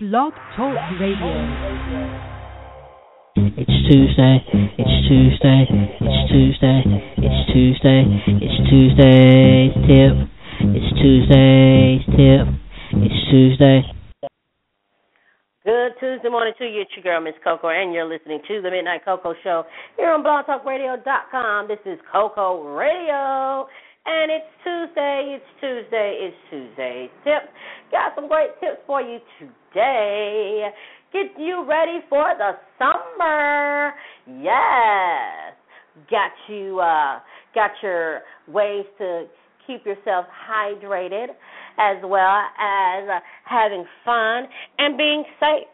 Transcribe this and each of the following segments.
Blog Talk Radio. It's Tuesday, it's Tuesday, it's Tuesday, it's Tuesday, it's Tuesday, tip. It's Tuesday, tip. It's Tuesday. Good Tuesday morning to you. It's your girl, Miss Coco, and you're listening to the Midnight Coco Show here on blogtalkradio.com. This is Coco Radio. And it's Tuesday, it's Tuesday, it's Tuesday. Tip. Got some great tips for you today. Get you ready for the summer. Yes. Got you uh got your ways to keep yourself hydrated as well as uh, having fun and being safe.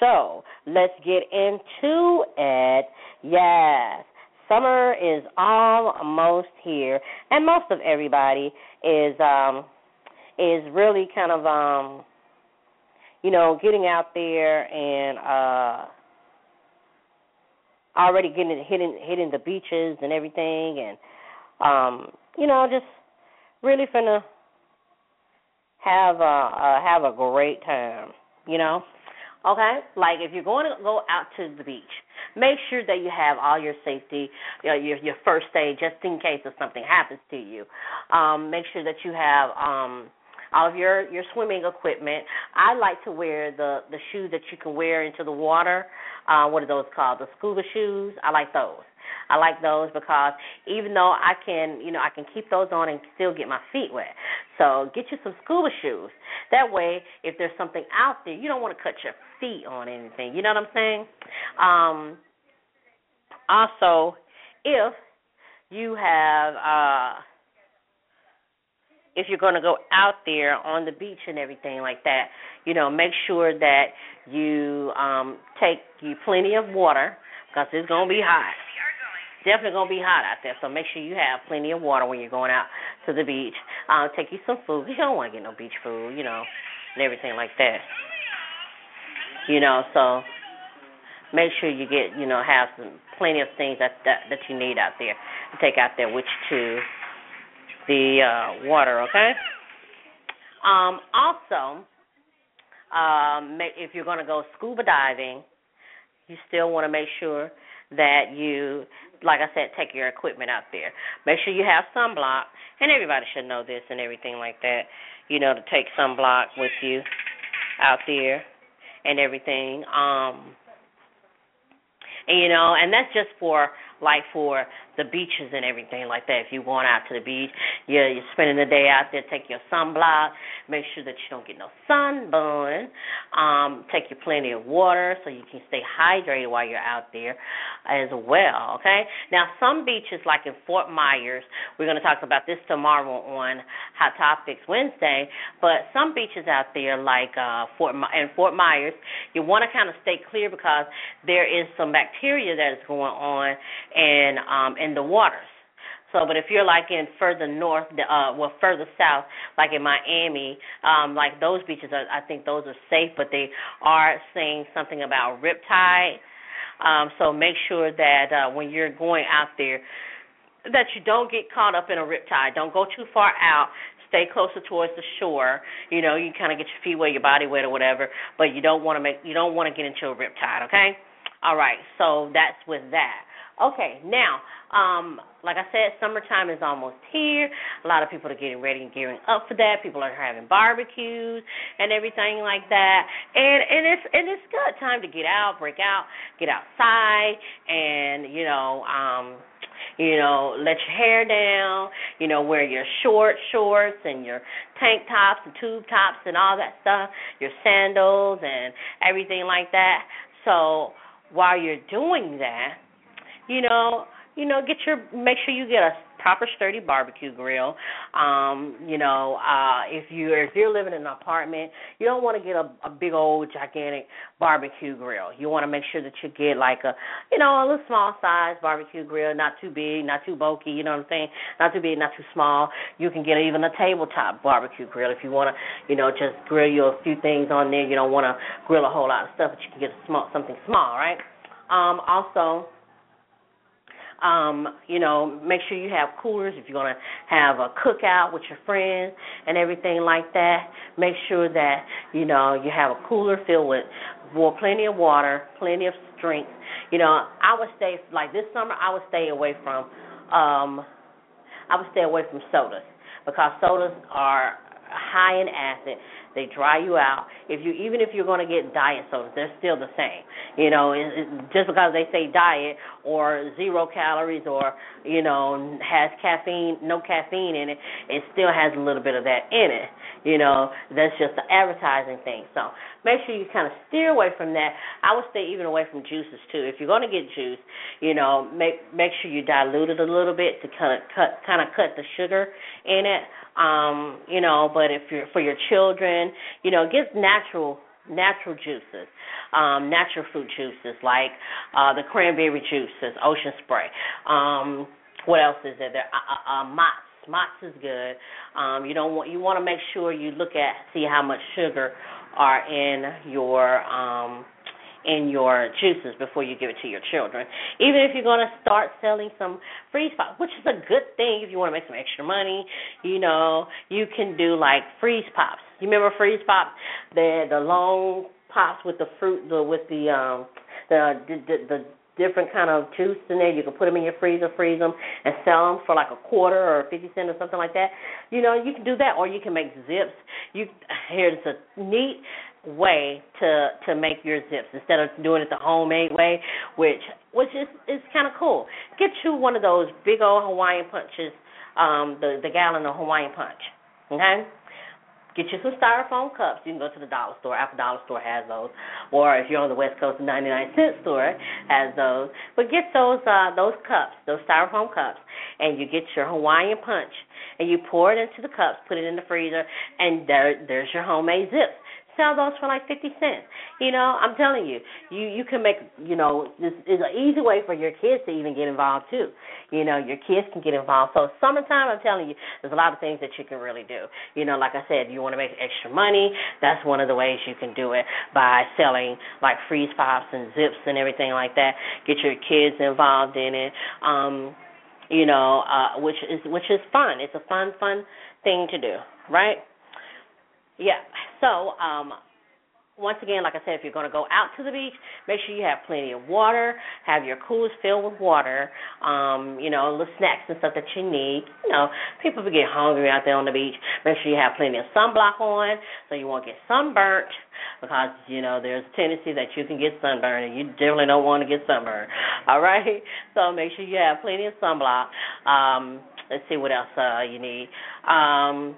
So, let's get into it. Yes. Summer is almost here, and most of everybody is um is really kind of um you know getting out there and uh already getting hitting hitting the beaches and everything, and um you know just really finna have a uh, have a great time, you know. Okay, like if you're going to go out to the beach, make sure that you have all your safety, you know, your your first aid, just in case if something happens to you. Um, make sure that you have um, all of your your swimming equipment. I like to wear the the shoes that you can wear into the water. Uh, what are those called? The scuba shoes. I like those. I like those because even though I can, you know, I can keep those on and still get my feet wet. So get you some scuba shoes. That way, if there's something out there, you don't want to cut your feet on anything. You know what I'm saying? Um, also, if you have uh if you're going to go out there on the beach and everything like that, you know, make sure that you um take you plenty of water because it's going to be hot definitely gonna be hot out there. So make sure you have plenty of water when you're going out to the beach. Uh, take you some food. You don't want to get no beach food, you know, and everything like that. You know, so make sure you get, you know, have some plenty of things that that, that you need out there to take out there, which to the uh, water. Okay. Um, also, um, if you're going to go scuba diving, you still want to make sure that you, like I said, take your equipment out there. Make sure you have sunblock, and everybody should know this and everything like that. You know, to take sunblock with you out there and everything. Um, you know, and that's just for like for the beaches and everything like that. If you're going out to the beach, you're, you're spending the day out there, take your sunblock, make sure that you don't get no sunburn. Um, take your plenty of water so you can stay hydrated while you're out there as well. Okay. Now some beaches, like in Fort Myers, we're going to talk about this tomorrow on Hot Topics Wednesday. But some beaches out there, like uh, Fort in Fort Myers, you want to kind of stay clear because there is some bacteria that is going on and um in the waters. So, but if you're like in further north, uh, well, further south, like in Miami, um, like those beaches, are, I think those are safe, but they are saying something about riptide. Um, so make sure that uh, when you're going out there, that you don't get caught up in a riptide. Don't go too far out. Stay closer towards the shore. You know, you kind of get your feet wet, your body wet, or whatever. But you don't want to make, you don't want to get into a riptide. Okay. All right. So that's with that. Okay, now, um, like I said, summertime is almost here. A lot of people are getting ready and gearing up for that. People are having barbecues and everything like that. And and it's and it's good time to get out, break out, get outside and, you know, um you know, let your hair down, you know, wear your short shorts and your tank tops and tube tops and all that stuff, your sandals and everything like that. So while you're doing that, you know, you know, get your make sure you get a proper sturdy barbecue grill. Um, you know, uh if you're if you're living in an apartment, you don't want to get a, a big old gigantic barbecue grill. You want to make sure that you get like a you know, a little small size barbecue grill, not too big, not too bulky, you know what I'm saying? Not too big, not too small. You can get even a tabletop barbecue grill if you want to, you know, just grill you a few things on there. You don't want to grill a whole lot of stuff, but you can get a small something small, right? Um also Um, you know, make sure you have coolers if you're gonna have a cookout with your friends and everything like that. Make sure that you know you have a cooler filled with well, plenty of water, plenty of drinks. You know, I would stay like this summer. I would stay away from. um I would stay away from sodas because sodas are high in acid they dry you out. If you even if you're going to get diet sodas, they're still the same. You know, it, it, just because they say diet or zero calories or you know has caffeine, no caffeine in it, it still has a little bit of that in it. You know, that's just the advertising thing. So make sure you kind of steer away from that. I would stay even away from juices too. If you're going to get juice, you know, make make sure you dilute it a little bit to kind of cut kind of cut the sugar in it um, you know, but if you're for your children, you know, get natural natural juices, um, natural fruit juices like uh, the cranberry juices, ocean spray. Um, what else is there? There, uh, uh, uh, Mott's. Is good. Um, you don't want you want to make sure you look at see how much sugar are in your um, in your juices before you give it to your children. Even if you're going to start selling some freeze pops, which is a good thing if you want to make some extra money, you know, you can do like freeze pops. You remember freeze pops? The the long pops with the fruit, the with the um the the, the, the different kind of juice in there. You can put them in your freezer, freeze them, and sell them for like a quarter or fifty cent or something like that. You know, you can do that, or you can make zips. You here's a neat way to to make your zips instead of doing it the homemade way, which which is is kind of cool. Get you one of those big old Hawaiian punches, um, the the gallon of Hawaiian punch. Okay. Get you some styrofoam cups. You can go to the dollar store. Apple Dollar Store has those, or if you're on the West Coast, the 99 cent store has those. But get those uh, those cups, those styrofoam cups, and you get your Hawaiian punch, and you pour it into the cups, put it in the freezer, and there there's your homemade zips sell those for like fifty cents. You know, I'm telling you, you you can make you know this is an easy way for your kids to even get involved too. You know, your kids can get involved. So summertime, I'm telling you, there's a lot of things that you can really do. You know, like I said, you want to make extra money. That's one of the ways you can do it by selling like freeze pops and zips and everything like that. Get your kids involved in it. Um, you know, uh, which is which is fun. It's a fun, fun thing to do, right? Yeah. So, um, once again, like I said, if you're going to go out to the beach, make sure you have plenty of water. Have your coolers filled with water. Um, you know, little snacks and stuff that you need. You know, people get hungry out there on the beach. Make sure you have plenty of sunblock on so you won't get sunburnt because you know there's a tendency that you can get sunburned and you definitely don't want to get sunburned. All right, so make sure you have plenty of sunblock. Um, let's see what else uh, you need. Um,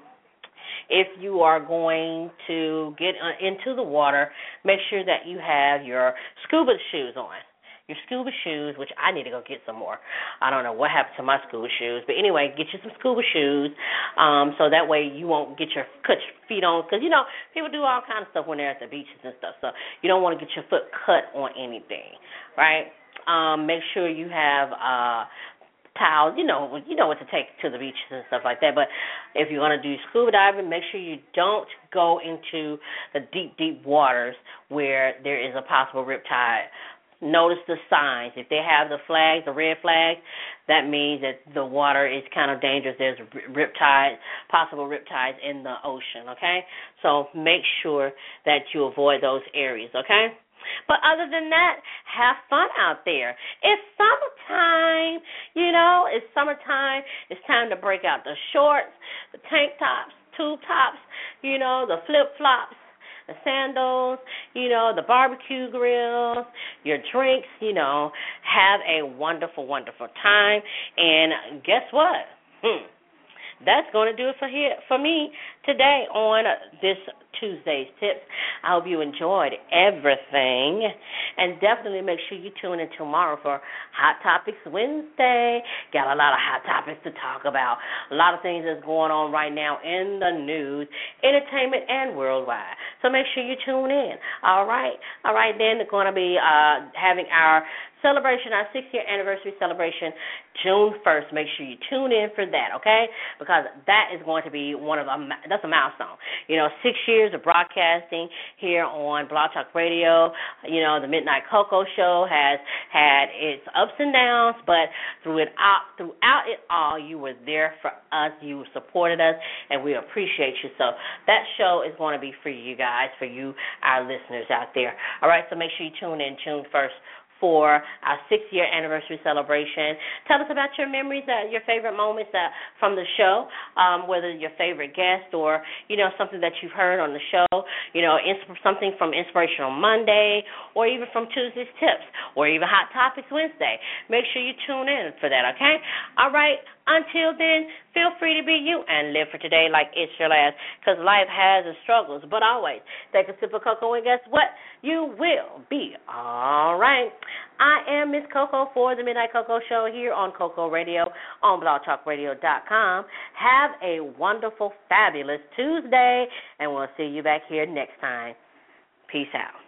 if you are going to get uh, into the water, make sure that you have your scuba shoes on. Your scuba shoes, which I need to go get some more. I don't know what happened to my scuba shoes, but anyway, get you some scuba shoes, um, so that way you won't get your cut your feet on. Because you know people do all kind of stuff when they're at the beaches and stuff, so you don't want to get your foot cut on anything, right? Um, make sure you have uh, towels, you know, you know what to take to the beaches and stuff like that. But if you're gonna do scuba diving, make sure you don't go into the deep, deep waters where there is a possible riptide. Notice the signs. If they have the flags, the red flags, that means that the water is kind of dangerous. There's riptide, possible riptides in the ocean. Okay, so make sure that you avoid those areas. Okay. But other than that, have fun out there. It's summertime, you know, it's summertime. It's time to break out the shorts, the tank tops, tube tops, you know, the flip flops the sandals, you know, the barbecue grills, your drinks, you know, have a wonderful, wonderful time. And guess what? Hmm. That's going to do it for here for me today on this Tuesday's tips. I hope you enjoyed everything. And definitely make sure you tune in tomorrow for Hot Topics Wednesday. Got a lot of hot topics to talk about. A lot of things that's going on right now in the news, entertainment, and worldwide. So make sure you tune in. All right. All right, then, we're going to be uh, having our celebration, our six year anniversary celebration, June 1st. Make sure you tune in for that, okay? Because that is going to be one of a, that's a milestone. You know, six years of broadcasting here on Blog Talk Radio. You know, the Midnight Coco Show has had its ups and downs, but through it out, throughout it all, you were there for us. You supported us, and we appreciate you. So that show is going to be for you guys, for you, our listeners out there. All right, so make sure you tune in June 1st for our six year anniversary celebration. Tell us about your memories, uh, your favorite moments uh, from the show, um, whether your favorite guest or you know something that you've heard on the show, you know something from Inspirational Monday or even from Tuesday's Tips or even Hot Topics Wednesday. Make sure you tune in for that. Okay. All right. Until then, Feel free to be you and live for today like it's your last, because life has its struggles. But always take a sip of cocoa, and guess what? You will be all right. I am Miss Coco for the Midnight Coco Show here on Coco Radio on blogtalkradio.com. Have a wonderful, fabulous Tuesday, and we'll see you back here next time. Peace out.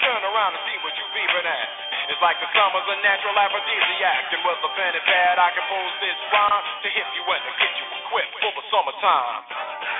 turn around and see what you beavin' at. It's like the summer's a natural aphrodisiac. And with a pen and pad, I compose this rhyme to hit you and to get you equipped for the summertime.